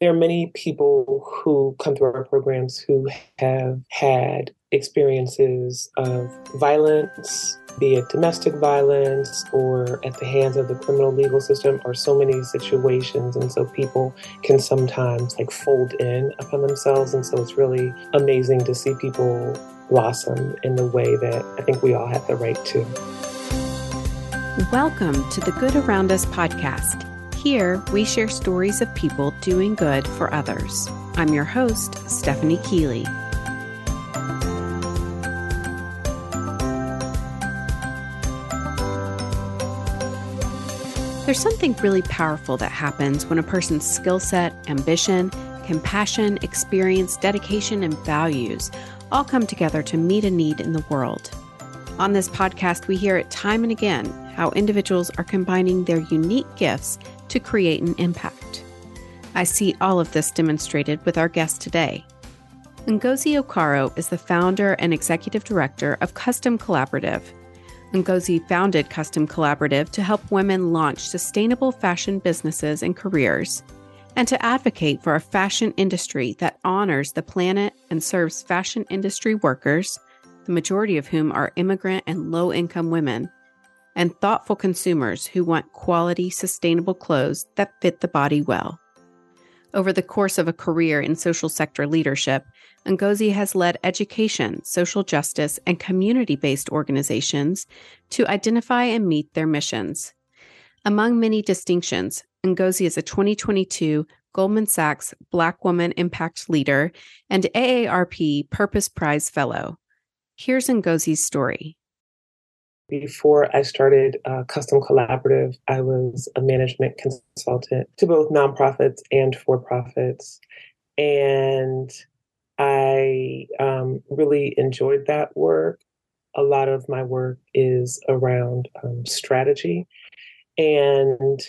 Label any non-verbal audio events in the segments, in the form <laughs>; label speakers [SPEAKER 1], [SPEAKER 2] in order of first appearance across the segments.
[SPEAKER 1] there are many people who come through our programs who have had experiences of violence, be it domestic violence or at the hands of the criminal legal system, or so many situations. And so people can sometimes like fold in upon themselves. And so it's really amazing to see people blossom in the way that I think we all have the right to.
[SPEAKER 2] Welcome to the Good Around Us podcast. Here, we share stories of people doing good for others. I'm your host, Stephanie Keally. There's something really powerful that happens when a person's skill set, ambition, compassion, experience, dedication, and values all come together to meet a need in the world. On this podcast, we hear it time and again how individuals are combining their unique gifts to create an impact. I see all of this demonstrated with our guest today. Ngozi Okaro is the founder and executive director of Custom Collaborative. Ngozi founded Custom Collaborative to help women launch sustainable fashion businesses and careers, and to advocate for a fashion industry that honors the planet and serves fashion industry workers, the majority of whom are immigrant and low income women, and thoughtful consumers who want quality, sustainable clothes that fit the body well. Over the course of a career in social sector leadership, Ngozi has led education, social justice, and community based organizations to identify and meet their missions. Among many distinctions, Ngozi is a 2022 Goldman Sachs Black Woman Impact Leader and AARP Purpose Prize Fellow. Here's Ngozi's story.
[SPEAKER 1] Before I started uh, Custom Collaborative, I was a management consultant to both nonprofits and for profits. And I um, really enjoyed that work. A lot of my work is around um, strategy. And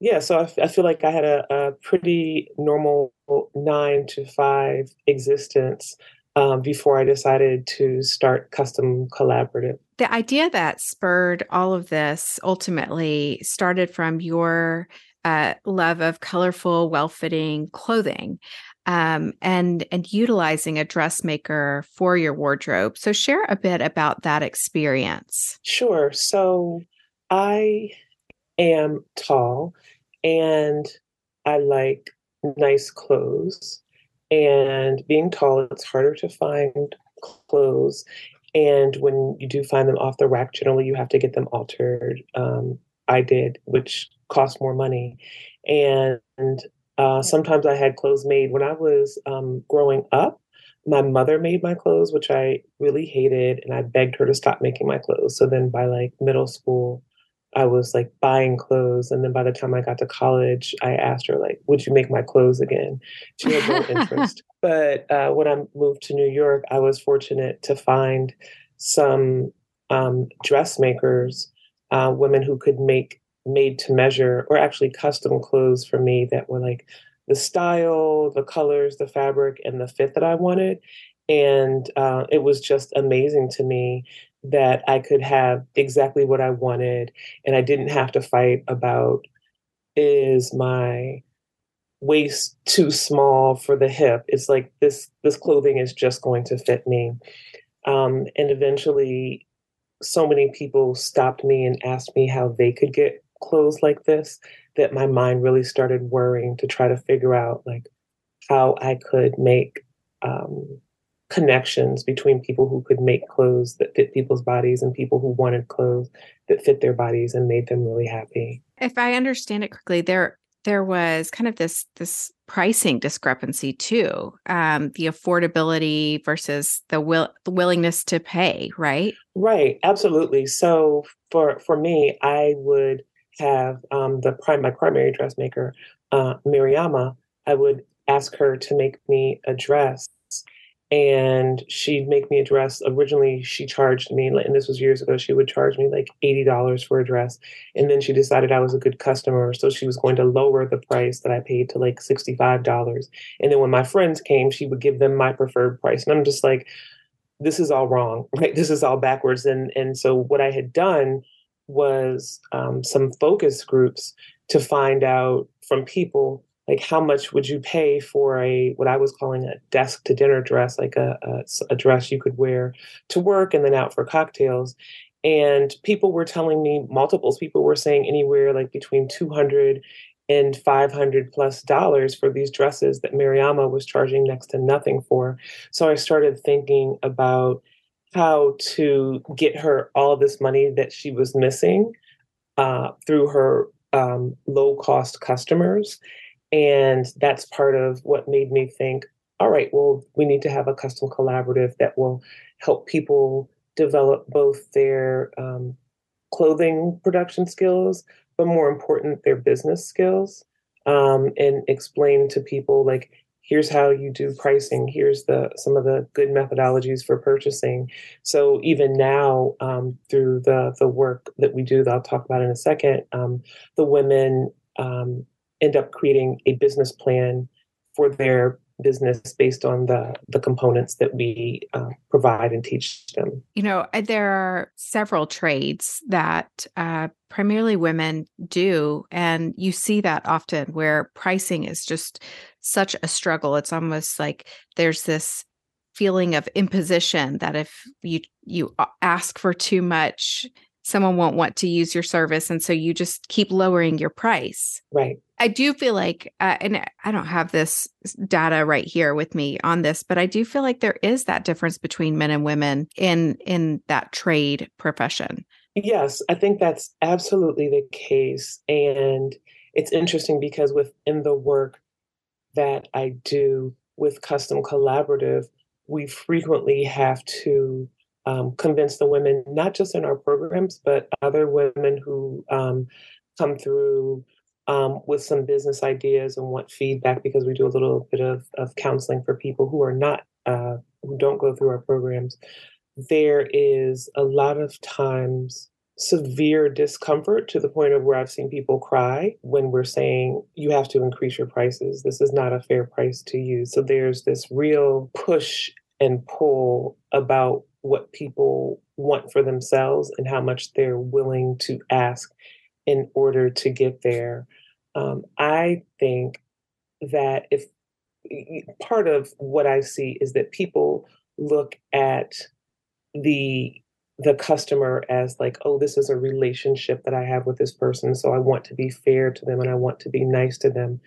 [SPEAKER 1] yeah, so I, feel like I had a, a pretty normal nine to five existence um, before I decided to start Custom Collaborative.
[SPEAKER 2] The idea that spurred all of this ultimately started from your uh, love of colorful, well fitting clothing. Um, and and utilizing a dressmaker for your wardrobe. So share a bit about that experience.
[SPEAKER 1] Sure. So I am tall and I like nice clothes and being tall, it's harder to find clothes. And when you do find them off the rack, generally you have to get them altered. Um, I did, which cost more money. And uh, sometimes I had clothes made when I was um, growing up. My mother made my clothes, which I really hated, and I begged her to stop making my clothes. So then by like middle school, I was like buying clothes. And then by the time I got to college, I asked her, like, would you make my clothes again? She had no <laughs> interest. But uh, when I moved to New York, I was fortunate to find some um, dressmakers, uh, women who could make made to measure or actually custom clothes for me that were like the style, the colors, the fabric, and the fit that I wanted. And uh, it was just amazing to me that I could have exactly what I wanted and I didn't have to fight about is my waist too small for the hip. It's like this this clothing is just going to fit me. Um, and eventually so many people stopped me and asked me how they could get clothes like this that my mind really started worrying to try to figure out like how I could make um, connections between people who could make clothes that fit people's bodies and people who wanted clothes that fit their bodies and made them really happy.
[SPEAKER 2] If I understand it correctly, there there was kind of this this pricing discrepancy too, um, the affordability versus the will the willingness to pay, right?
[SPEAKER 1] Right, absolutely. So for for me, I would have um, the prime my primary dressmaker, uh, Miriama. I would ask her to make me a dress and she'd make me a dress. Originally, she charged me, and this was years ago, she would charge me like $80 for a dress. And then she decided I was a good customer. So she was going to lower the price that I paid to like $65. And then when my friends came, she would give them my preferred price. And I'm just like, this is all wrong, <laughs> right? This is all backwards. And, and so what I had done was um, some focus groups to find out from people like how much would you pay for a what I was calling a desk to dinner dress, like a, a, a dress you could wear to work and then out for cocktails. And people were telling me, multiples people were saying anywhere like between 200 and 500 plus dollars for these dresses that Mariama was charging next to nothing for. So I started thinking about how to get her all this money that she was missing uh, through her um, low cost customers. And that's part of what made me think all right, well, we need to have a custom collaborative that will help people develop both their um, clothing production skills, but more important, their business skills, um, and explain to people like, here's how you do pricing. Here's the some of the good methodologies for purchasing. So even now, um, through the the work that we do, that I'll talk about in a second, um, the women um, end up creating a business plan for their business based on the the components that we uh, provide and teach them.
[SPEAKER 2] You know, there are several trades that uh, primarily women do, and you see that often where pricing is just such a struggle. It's almost like there's this feeling of imposition that if you you ask for too much someone won't want to use your service and so you just keep lowering your price.
[SPEAKER 1] Right.
[SPEAKER 2] I do feel like uh, and i don't have this data right here with me on this but i do feel like there is that difference between men and women in in that trade profession.
[SPEAKER 1] Yes i think that's absolutely the case and it's interesting because within the work that i do with custom collaborative we frequently have to um, convince the women, not just in our programs, but other women who um, come through um, with some business ideas and want feedback because we do a little bit of, of counseling for people who are not, uh, who don't go through our programs. There is a lot of times severe discomfort to the point of where I've seen people cry when we're saying you have to increase your prices. This is not a fair price to use. So there's this real push and pull about what people want for themselves and how much they're willing to ask in order to get there. Um, I think that if part of what I see is that people look at the the customer as like oh this is a relationship that i have with this person so i want to be fair to them and i want to be nice to them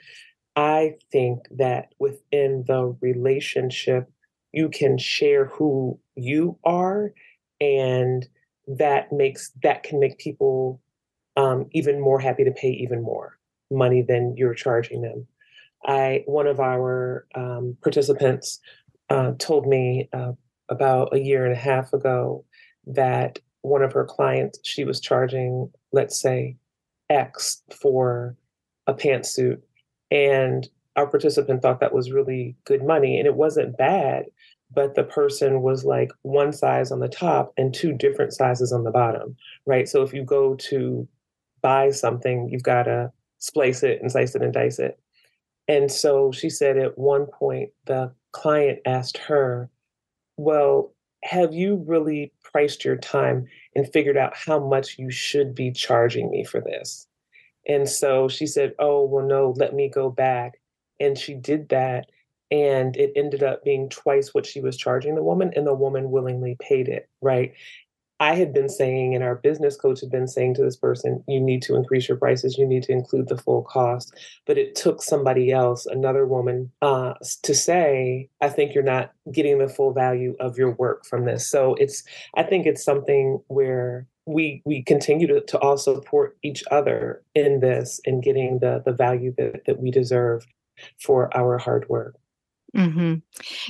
[SPEAKER 1] i think that within the relationship you can share who you are and that makes that can make people um, even more happy to pay even more money than you're charging them. I one of our um, participants uh, told me uh, about a year and a half ago that one of her clients she was charging let's say x for a pantsuit and our participant thought that was really good money and it wasn't bad but the person was like one size on the top and two different sizes on the bottom right? So if you go to buy something you've got to splice it and slice it and dice it. And so she said at one point the client asked her well have you really priced your time and figured out how much you should be charging me for this? And so she said oh well no let me go back. And she did that and it ended up being twice what she was charging the woman and the woman willingly paid it right? I had been saying and our business coach had been saying to this person you need to increase your prices. You need to include the full cost. But it took somebody else another woman uh, to say i think you're not getting the full value of your work from this. So it's i think it's something where we we continue to, to all support each other in this and getting the the value that, that we deserve for our hard work.
[SPEAKER 2] Mm-hmm.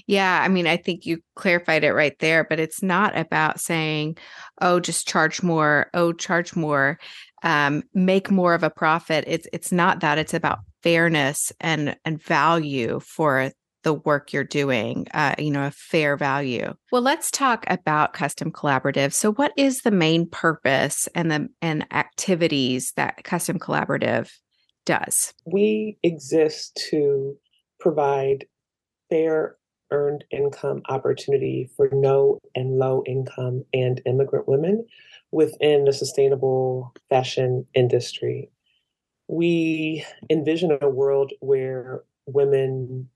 [SPEAKER 2] Yeah, I mean, I think you clarified it right there, but it's not about saying, "Oh, just charge more." Oh, charge more. Um, make more of a profit. It's it's not that. It's about fairness and and value for the work you're doing. Uh, you know, a fair value. Well, let's talk about custom collaborative. So, what is the main purpose and the and activities that custom collaborative does?
[SPEAKER 1] We exist to provide fair earned income opportunity for no and low income and immigrant women within the sustainable fashion industry. we envision a world where women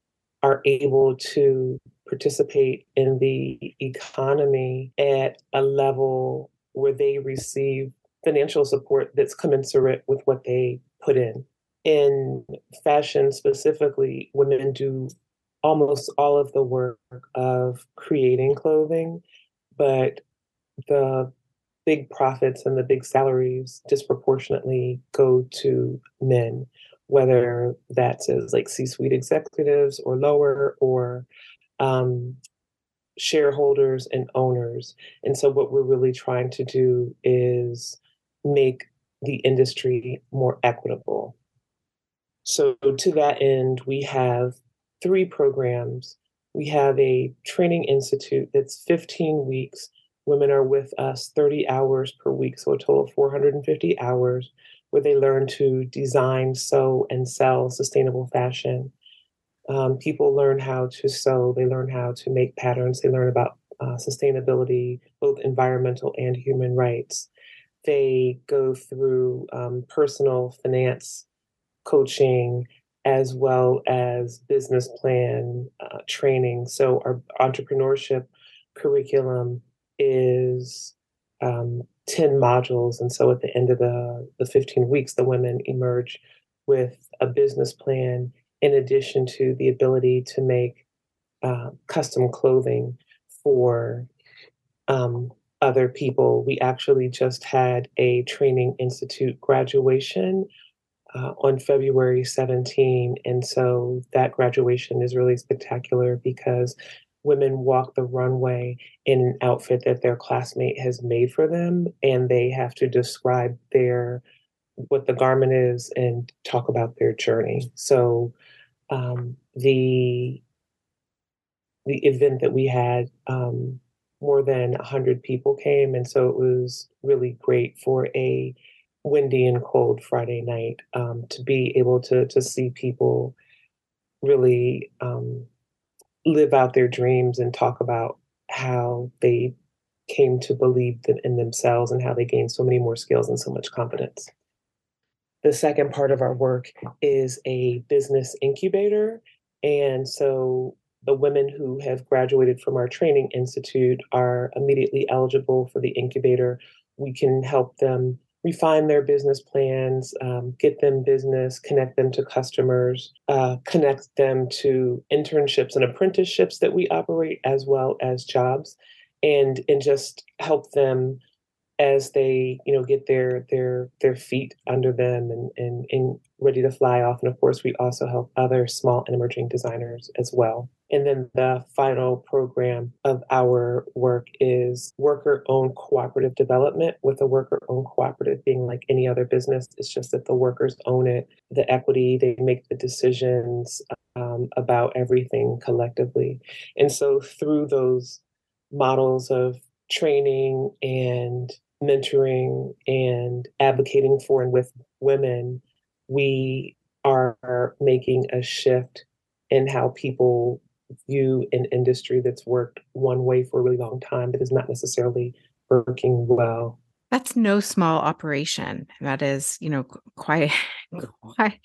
[SPEAKER 1] are able to participate in the economy at a level where they receive financial support that's commensurate with what they put in. In fashion specifically, women do almost all of the work of creating clothing, but the big profits and the big salaries disproportionately go to men, whether that's as like C-suite executives or lower or um, shareholders and owners. And so what we're really trying to do is make the industry more equitable. So to that end, we have three programs. We have a training institute that's 15 weeks Women are with us 30 hours per week, so a total of 450 hours where they learn to design, sew, and sell sustainable fashion. Um, people learn how to sew, they learn how to make patterns, they learn about uh, sustainability, both environmental and human rights. They go through um, personal finance coaching as well as business plan uh, training. So, our entrepreneurship curriculum is um, 10 modules. And so at the end of the, the 15 weeks, the women emerge with a business plan in addition to the ability to make uh, custom clothing for um, other people. We actually just had a training institute graduation uh, on February 17. And so that graduation is really spectacular because women walk the runway in an outfit that their classmate has made for them and they have to describe their what the garment is and talk about their journey so um, the the event that we had um, more than 100 people came and so it was really great for a windy and cold friday night um, to be able to to see people really um, live out their dreams and talk about how they came to believe in themselves and how they gained so many more skills and so much confidence. The second part of our work is a business incubator. And so the women who have graduated from our training institute are immediately eligible for the incubator. We can help them refine their business plans, um, get them business, connect them to customers, uh, connect them to internships and apprenticeships that we operate, as well as jobs, and and just help them as they you know get their their their feet under them and and, and ready to fly off. And of course, we also help other small and emerging designers as well. And then the final program of our work is worker owned cooperative development, with a worker owned cooperative being like any other business. It's just that the workers own it, the equity, they make the decisions um, about everything collectively. And so through those models of training and mentoring and advocating for and with women, we are making a shift in how people view an industry that's worked one way for a really long time but is not necessarily working well.
[SPEAKER 2] That's no small operation. That is, you know, quite <laughs> quite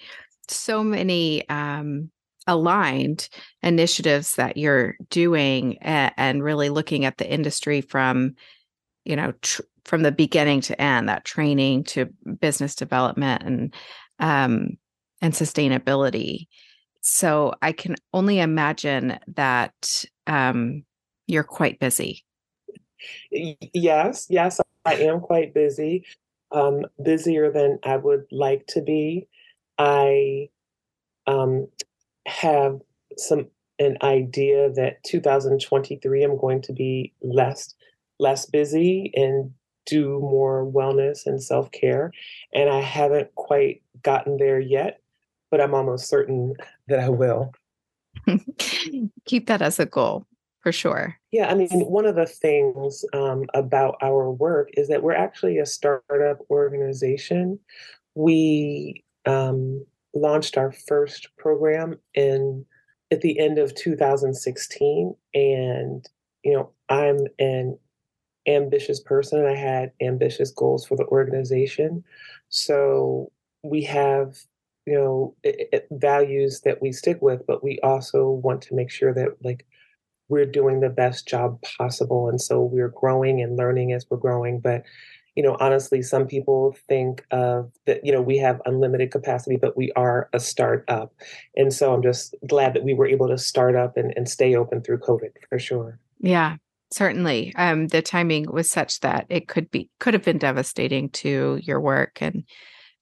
[SPEAKER 2] so many um aligned initiatives that you're doing and, and really looking at the industry from you know tr- from the beginning to end that training to business development and um and sustainability so I can only imagine that um, you're quite busy.
[SPEAKER 1] Yes, yes, I am quite busy, um, busier than I would like to be. I um, have some an idea that 2023 I'm going to be less less busy and do more wellness and self care, and I haven't quite gotten there yet but I'm almost certain <laughs> that I will. <laughs>
[SPEAKER 2] Keep that as a goal for sure.
[SPEAKER 1] Yeah, I mean, one of the things um, about our work is that we're actually a startup organization. We um, launched our first program in at the end of 2016, and you know, I'm an ambitious person. I had ambitious goals for the organization, so we have you know it, it, values that we stick with but we also want to make sure that like we're doing the best job possible and so we're growing and learning as we're growing. But you know honestly some people think of that you know we have unlimited capacity but we are a startup. And so i'm just glad that we were able to start up and, and stay open through covid for sure.
[SPEAKER 2] Yeah certainly um, the timing was such that it could be could have been devastating to your work and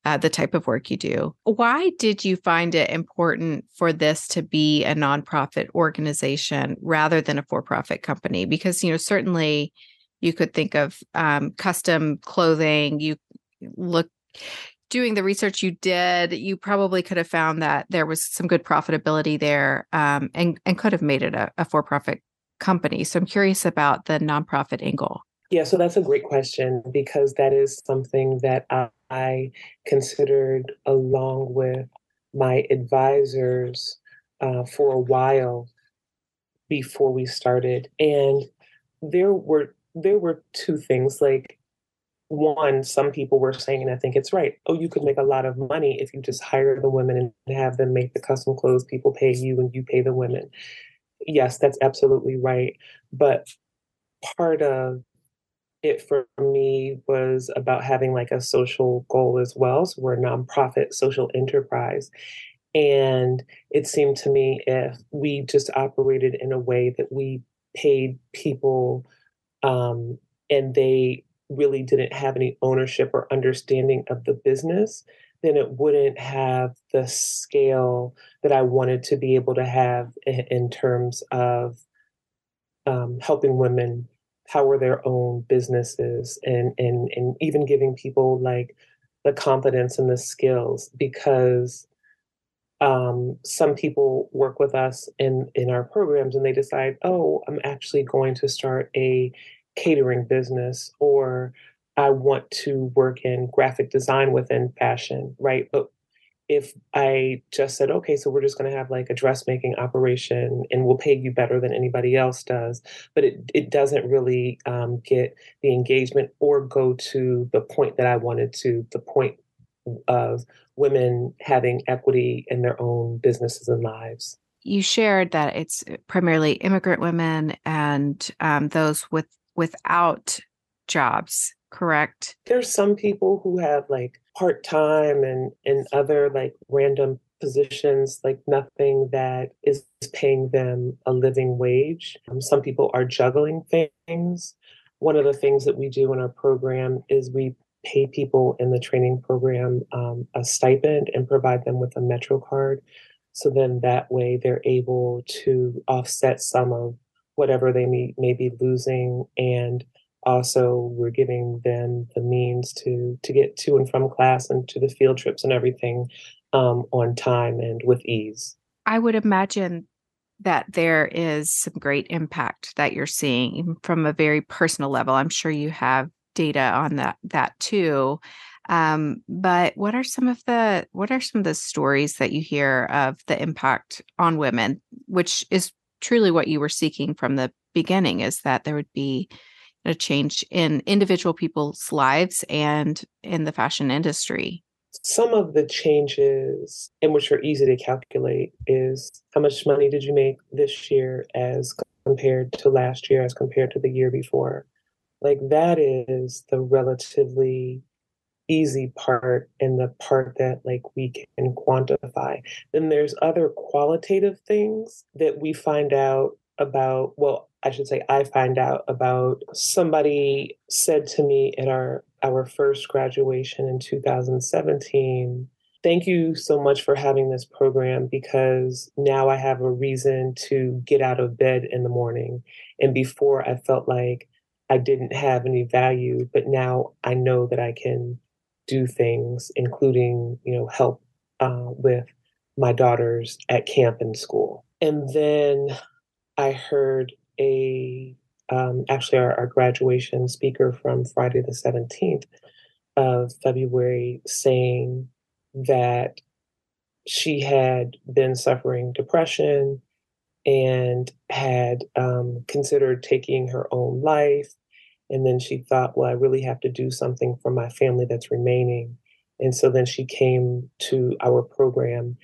[SPEAKER 2] uh, the type of work you do. Why did you find it important for this to be a nonprofit organization rather than a for-profit company? Because you know certainly you could think of um, custom clothing. You look doing the research you did, you probably could have found that there was some good profitability there, um, and and could have made it a, a for-profit company. So I'm curious about the nonprofit angle.
[SPEAKER 1] Yeah, so that's a great question because that is something that I, considered along with my advisors uh, for a while before we started, and there were there were two things. Like one, some people were saying, and I think it's right. Oh, you could make a lot of money if you just hire the women and have them make the custom clothes. People pay you, and you pay the women. Yes, that's absolutely right. But part of it for me was about having like a social goal as well. So we're a nonprofit social enterprise. And it seemed to me if we just operated in a way that we paid people um, and they really didn't have any ownership or understanding of the business, then it wouldn't have the scale that I wanted to be able to have in, terms of um, helping women power their own businesses and and and even giving people like the confidence and the skills because um, some people work with us in in our programs and they decide oh i'm actually going to start a catering business or i want to work in graphic design within fashion right but if I just said, okay, so we're just going to have like a dressmaking operation and we'll pay you better than anybody else does, but it, it doesn't really um, get the engagement or go to the point that I wanted to, the point of women having equity in their own businesses and lives.
[SPEAKER 2] You shared that it's primarily immigrant women and um, those with without jobs, correct?
[SPEAKER 1] There's some people who have like part time and and other like random positions, like nothing that is paying them a living wage. Um, some people are juggling things. One of the things that we do in our program is we pay people in the training program um, a stipend and provide them with a Metro card. So then that way they're able to offset some of whatever they may, may be losing and also we're giving them the means to to get to and from class and to the field trips and everything um, on time and with ease.
[SPEAKER 2] I would imagine that there is some great impact that you're seeing from a very personal level. I'm sure you have data on that that too. Um, but what are some of the what are some of the stories that you hear of the impact on women which is truly what you were seeking from the beginning is that there would be a change in individual people's lives and in the fashion industry?
[SPEAKER 1] Some of the changes, and which are easy to calculate, is how much money did you make this year as compared to last year, as compared to the year before? Like that is the relatively easy part and the part that like we can quantify. Then there's other qualitative things that we find out about well I should say, I find out about somebody said to me at our our first graduation in 2017 thank you so much for having this program because now I have a reason to get out of bed in the morning. And before I felt like I didn't have any value, but now I know that I can do things, including, you know, help uh, with my daughters at camp and school. And then I heard a um, actually our, our, graduation speaker from Friday the 17th of February saying that she had been suffering depression and had um, considered taking her own life. And then she thought, well, I really have to do something for my family that's remaining. And so then she came to our program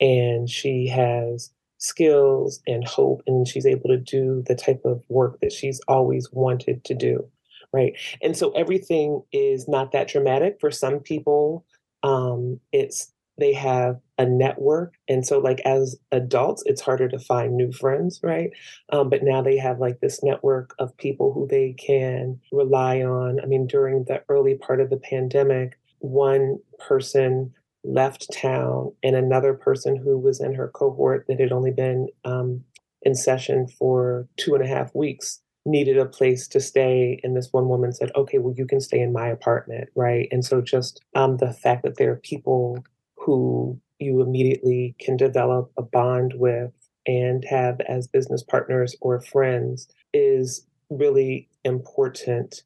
[SPEAKER 1] and she has skills and hope and she's able to do the type of work that she's always wanted to do right? And so everything is not that dramatic. For some people um, it's they have a network and so like as adults it's harder to find new friends right? Um, but now they have like this network of people who they can rely on. I mean during the early part of the pandemic one person left town and another person who was in her cohort that had only been um, in session for two and a half weeks needed a place to stay. And this one woman said okay well you can stay in my apartment right? And so just um, the fact that there are people who you immediately can develop a bond with and have as business partners or friends is really important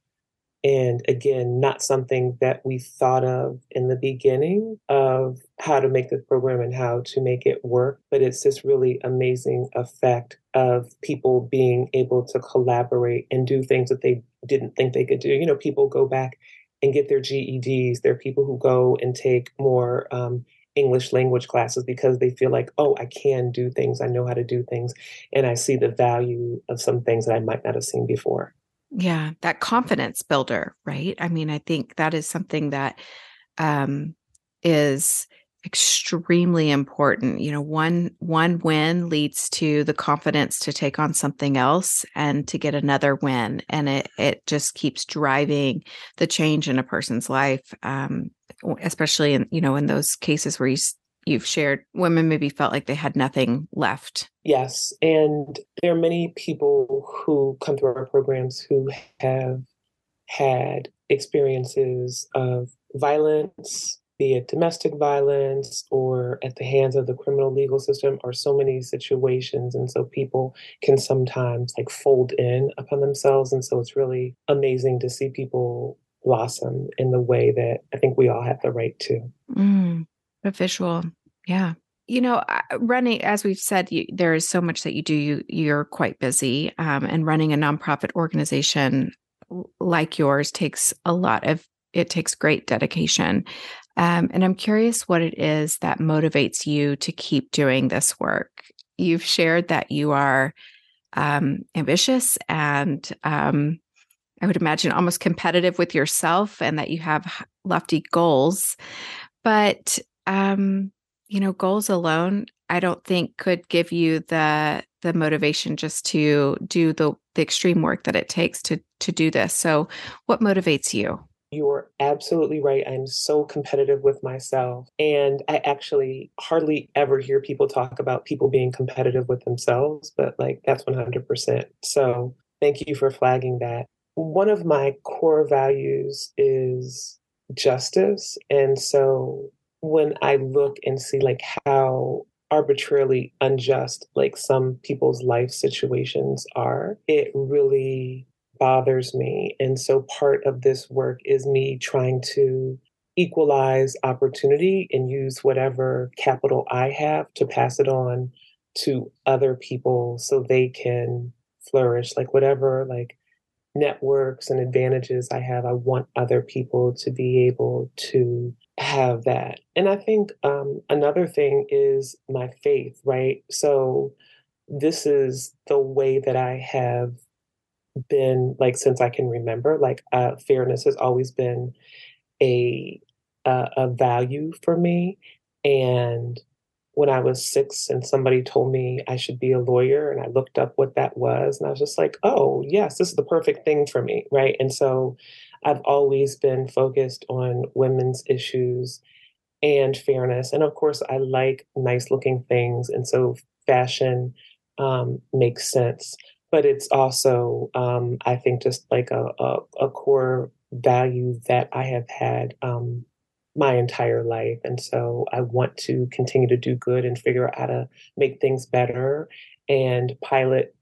[SPEAKER 1] and again, not something that we thought of in the beginning of how to make this program and how to make it work. But it's this really amazing effect of people being able to collaborate and do things that they didn't think they could do. You know, people go back and get their GEDs. There are people who go and take more um, English language classes because they feel like, oh, I can do things, I know how to do things, and I see the value of some things that I might not have seen before.
[SPEAKER 2] Yeah, that confidence builder, right? I mean, I think that is something that um, is extremely important. You know, one one win leads to the confidence to take on something else and to get another win, and it it just keeps driving the change in a person's life. Um, especially in you know in those cases where you you've shared women maybe felt like they had nothing left.
[SPEAKER 1] Yes and there are many people who come through our programs who have had experiences of violence be it domestic violence or at the hands of the criminal legal system or so many situations and so people can sometimes like fold in upon themselves and so it's really amazing to see people blossom in the way that i think we all have the right to.
[SPEAKER 2] Mm a visual. Yeah. You know running as we've said you, there is so much that you do you you're quite busy um, and running a nonprofit organization like yours takes a lot of it takes great dedication. Um, and i'm curious what it is that motivates you to keep doing this work. You've shared that you are um, ambitious and um, i would imagine almost competitive with yourself and that you have lofty goals. But um, you know, goals alone, I don't think could give you the the motivation just to do the the extreme work that it takes to to do this. So, what motivates you?
[SPEAKER 1] You're absolutely right. I'm so competitive with myself. And I actually hardly ever hear people talk about people being competitive with themselves, but like that's 100%. So thank you for flagging that. One of my core values is justice. And so when I look and see like how arbitrarily unjust like some people's life situations are, it really bothers me. And so part of this work is me trying to equalize opportunity and use whatever capital I have to pass it on to other people so they can flourish like whatever like networks and advantages I have I want other people to be able to have that. And I think um, another thing is my faith, right? So this is the way that I have been like since I can remember. Like uh, fairness has always been a uh, a value for me. And when I was six, and somebody told me I should be a lawyer, and I looked up what that was, and I was just like, "Oh, yes, this is the perfect thing for me," right? And so I've always been focused on women's issues and fairness. And of course, I like nice looking things. And so fashion um, makes sense. But it's also, um, I think, just like a, a, a, core value that I have had um, my entire life. And so I want to continue to do good and figure out how to make things better and pilot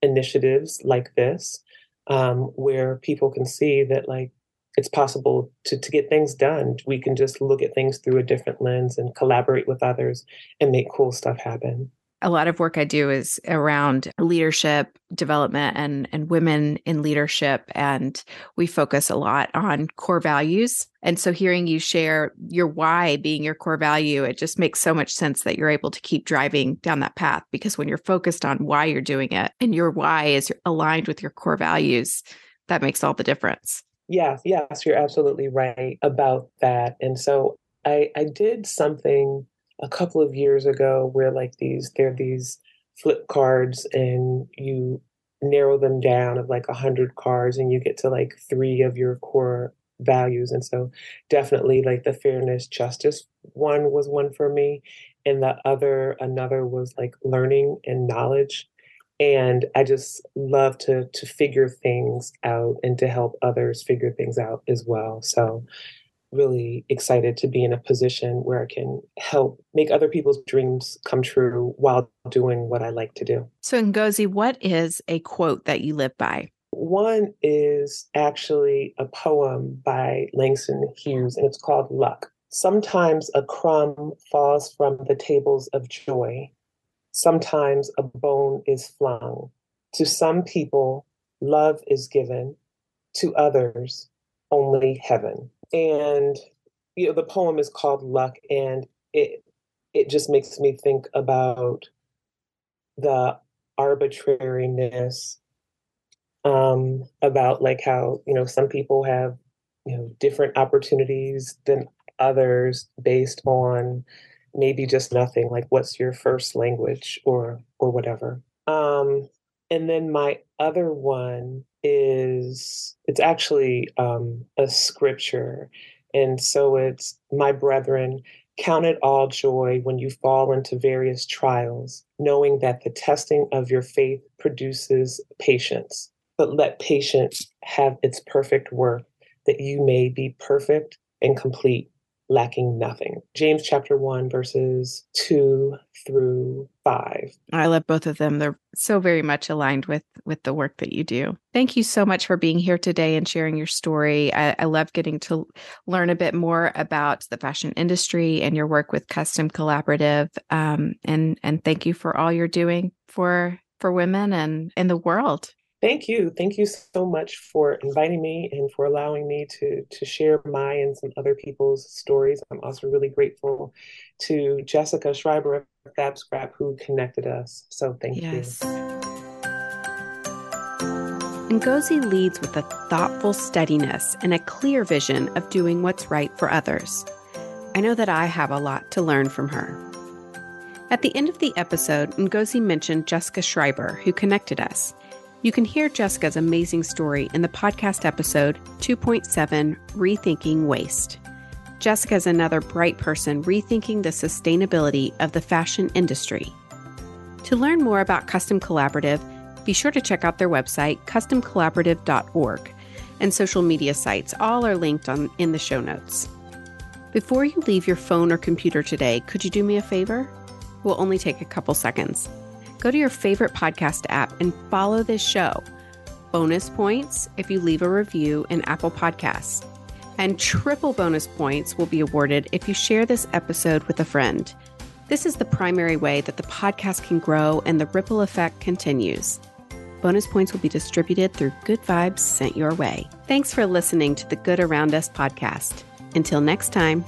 [SPEAKER 1] initiatives like this um, where people can see that like it's possible to, to get things done. We can just look at things through a different lens and collaborate with others and make cool stuff happen.
[SPEAKER 2] A lot of work I do is around leadership development and and women in leadership and we focus a lot on core values. And so hearing you share your why being your core value, it just makes so much sense that you're able to keep driving down that path because when you're focused on why you're doing it and your why is aligned with your core values, that makes all the difference.
[SPEAKER 1] Yes, yes, you're absolutely right about that. And so I I did something a couple of years ago where like these there are these flip cards and you narrow them down of like a hundred cards and you get to like three of your core values. And so definitely like the fairness justice one was one for me and the other another was like learning and knowledge. And i just love to to figure things out and to help others figure things out as well. So really excited to be in a position where I can help make other people's dreams come true while doing what I like to do.
[SPEAKER 2] So, Ngozi, what is a quote that you live by?
[SPEAKER 1] One is actually a poem by Langston Hughes, and it's called Luck. Sometimes a crumb falls from the tables of joy. Sometimes a bone is flung. To some people, love is given. To others, only heaven and you know the poem is called luck and it it just makes me think about the arbitrariness um about like how you know some people have you know different opportunities than others based on maybe just nothing like what's your first language or or whatever. Um and then my other one is it's actually um, a scripture. And so it's, my brethren, count it all joy when you fall into various trials, knowing that the testing of your faith produces patience. But let patience have its perfect work, that you may be perfect and complete, lacking nothing. James chapter 1, verses 2 through 5.
[SPEAKER 2] I love both of them. They're so very much aligned with with the work that you do. Thank you so much for being here today and sharing your story. I, I love getting to learn a bit more about the fashion industry and your work with Custom Collaborative. Um, and and thank you for all you're doing for for women and in the world.
[SPEAKER 1] Thank you. Thank you so much for inviting me and for allowing me to to share my and some other people's stories. I'm also really grateful to Jessica Schreiber of FABSCRAP who connected us. So thank yes. you.
[SPEAKER 2] Ngozi leads with a thoughtful steadiness and a clear vision of doing what's right for others. I know that I have a lot to learn from her. At the end of the episode, Ngozi mentioned Jessica Schreiber, who connected us. You can hear Jessica's amazing story in the podcast episode 2.7 Rethinking Waste. Jessica is another bright person rethinking the sustainability of the fashion industry. To learn more about Custom Collaborative, be sure to check out their website, customcollaborative.org, and social media sites. All are linked on, in the show notes. Before you leave your phone or computer today, could you do me a favor? It will only take a couple seconds go to your favorite podcast app and follow this show. Bonus points if you leave a review in Apple Podcasts. And triple bonus points will be awarded if you share this episode with a friend. This is the primary way that the podcast can grow and the ripple effect continues. Bonus points will be distributed through good vibes sent your way. Thanks for listening to the Good Around Us podcast. Until next time.